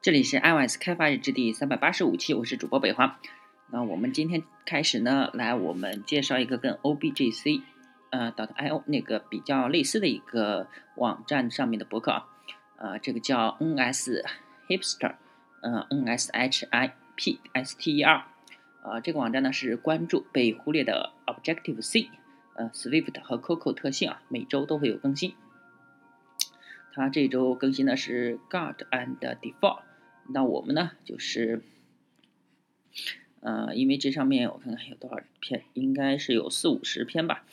这里是 iOS 开发日志第三百八十五期，我是主播北华。那我们今天开始呢，来我们介绍一个跟 OBGC 呃 .io 那个比较类似的一个网站上面的博客啊，呃，这个叫 NS Hipster，呃，NSHIPSTER，呃，这个网站呢是关注被忽略的 Objective C，呃，Swift 和 Coco 特性啊，每周都会有更新。它这周更新的是 Guard and Default。那我们呢，就是，呃，因为这上面我看看有多少篇，应该是有四五十篇吧。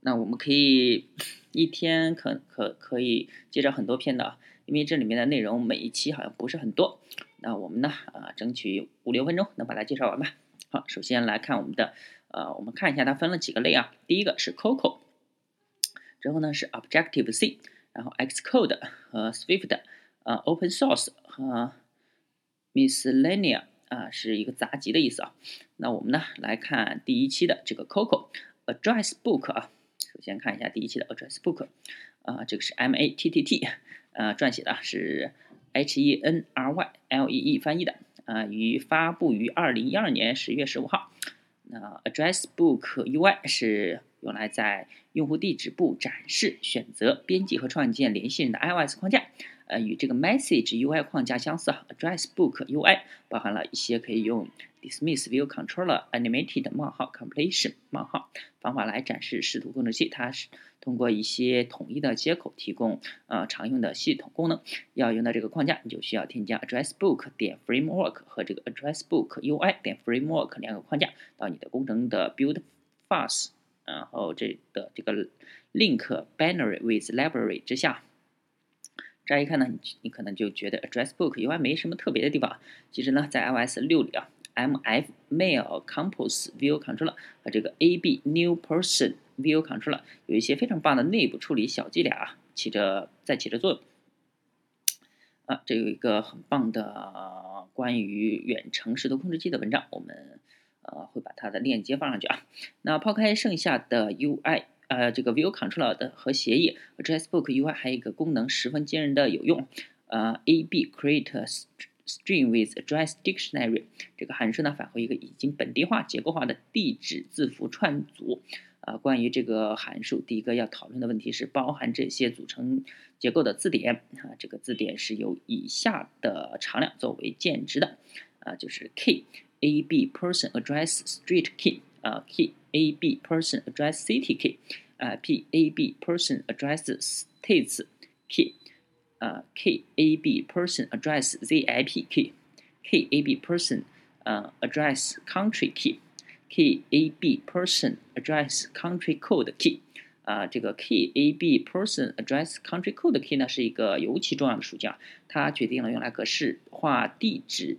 那我们可以一天可可可以介绍很多篇的，因为这里面的内容每一期好像不是很多。那我们呢，啊，争取五六分钟能把它介绍完吧。好，首先来看我们的，呃，我们看一下它分了几个类啊。第一个是 Coco，之后呢是 Objective C，然后 Xcode 和 Swift，呃，Open Source 和 Miscellanea 啊，是一个杂集的意思啊。那我们呢来看第一期的这个 Coco Address Book 啊。首先看一下第一期的 Address Book 啊，这个是 M A T T T 呃撰写的，是 H E N R Y L E E 翻译的啊，于发布于二零一二年十月十五号。那 Address Book U I 是用来在用户地址部展示、选择、编辑和创建联系人的 iOS 框架。呃，与这个 Message UI 框架相似，Address Book UI 包含了一些可以用 Dismiss View Controller Animated 冒号 Completion 冒号方法来展示视图控制器。它是通过一些统一的接口提供呃常用的系统功能。要用到这个框架，你就需要添加 Address Book 点 Framework 和这个 Address Book UI 点 Framework 两个框架到你的工程的 Build f a s t 然后这的这个 Link Binary with Library 之下。乍一看呢，你你可能就觉得 Address Book UI 没什么特别的地方。其实呢，在 iOS 六里啊，MF Mail Compose View Controller 和这个 AB New Person View Controller 有一些非常棒的内部处理小伎俩啊，起着在起着作用。啊，这有一个很棒的关于远程视图控制器的文章，我们呃会把它的链接放上去啊。那抛开剩下的 UI。呃，这个 View Controller 的和协议，Address Book UI 还有一个功能十分惊人的有用，呃，AB Create String with Address Dictionary 这个函数呢，返回一个已经本地化、结构化的地址字符串组。啊，关于这个函数，第一个要讨论的问题是包含这些组成结构的字典啊，这个字典是由以下的常量作为键值的啊，就是 Key AB Person Address Street Key 啊，Key。A B person address city key，啊 P A B person address states key，啊 K A B person address ZIP key，K A B person 呃 address country key，K A B person address country code key，啊这个 K A B person address country code key 呢是一个尤其重要的属性啊，它决定了用来格式化地址。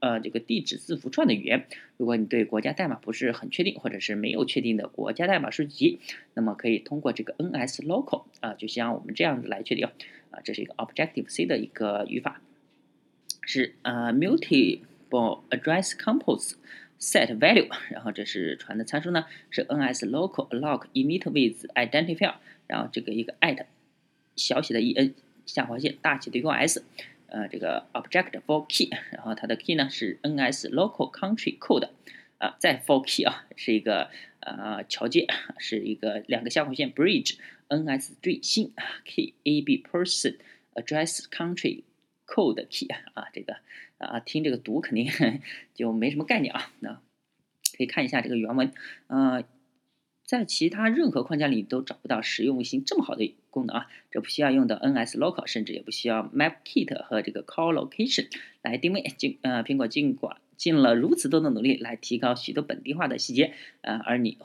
呃，这个地址字符串的语言，如果你对国家代码不是很确定，或者是没有确定的国家代码数集，那么可以通过这个 NSLocal 啊，就像我们这样子来确定啊，这是一个 Objective C 的一个语法，是呃 Mutable Address Compose Set Value，然后这是传的参数呢，是 NSLocal Alloc Emit with Identifier，然后这个一个 at 小写的 e n 下划线大写的 u s。呃，这个 object for key，然后它的 key 呢是 ns local country code，啊，再 for key 啊是一个呃桥接，是一个两个下划线 bridge，ns 最新 key ab person address country code key 啊，这个啊听这个读肯定就没什么概念啊，那可以看一下这个原文，呃。在其他任何框架里都找不到实用性这么好的功能啊！这不需要用到 NSLocal，甚至也不需要 MapKit 和这个 Call Location 来定位。尽呃，苹果尽管尽了如此多的努力来提高许多本地化的细节，呃，而你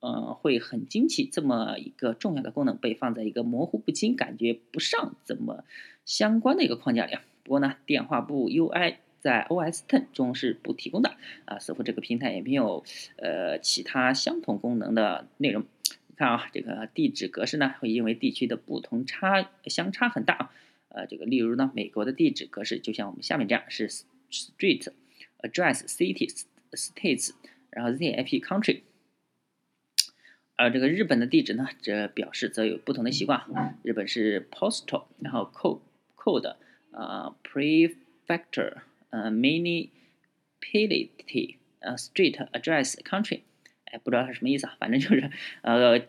呃会很惊奇，这么一个重要的功能被放在一个模糊不清、感觉不上怎么相关的一个框架里。不过呢，电话簿 UI。在 OS Ten 中是不提供的啊，似乎这个平台也没有呃其他相同功能的内容。看啊，这个地址格式呢会因为地区的不同差相差很大。呃，这个例如呢，美国的地址格式就像我们下面这样是 Street Address City States，然后 ZIP Country。而这个日本的地址呢，这表示则有不同的习惯。日本是 Postal，然后 Code Code 呃 prefecture，呃，manipulative，呃，street address country，哎，不知道它什么意思啊，反正就是呃，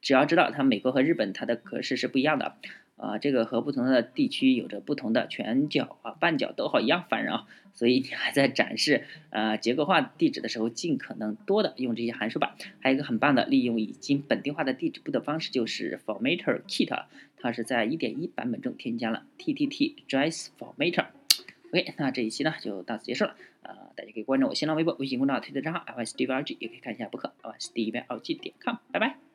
只要知道它美国和日本它的格式是不一样的。啊，这个和不同的地区有着不同的全角啊、半角逗号一样烦人啊，所以你还在展示呃结构化地址的时候，尽可能多的用这些函数吧。还有一个很棒的利用已经本地化的地址部的方式，就是 Formatter Kit，它是在1.1版本中添加了 TTT Address Formatter。OK，那这一期呢就到此结束了。呃，大家可以关注我新浪微博、微信公众号、推特账号 LSDVRG，也可以看一下博客 LSDVRG 点 com。拜拜。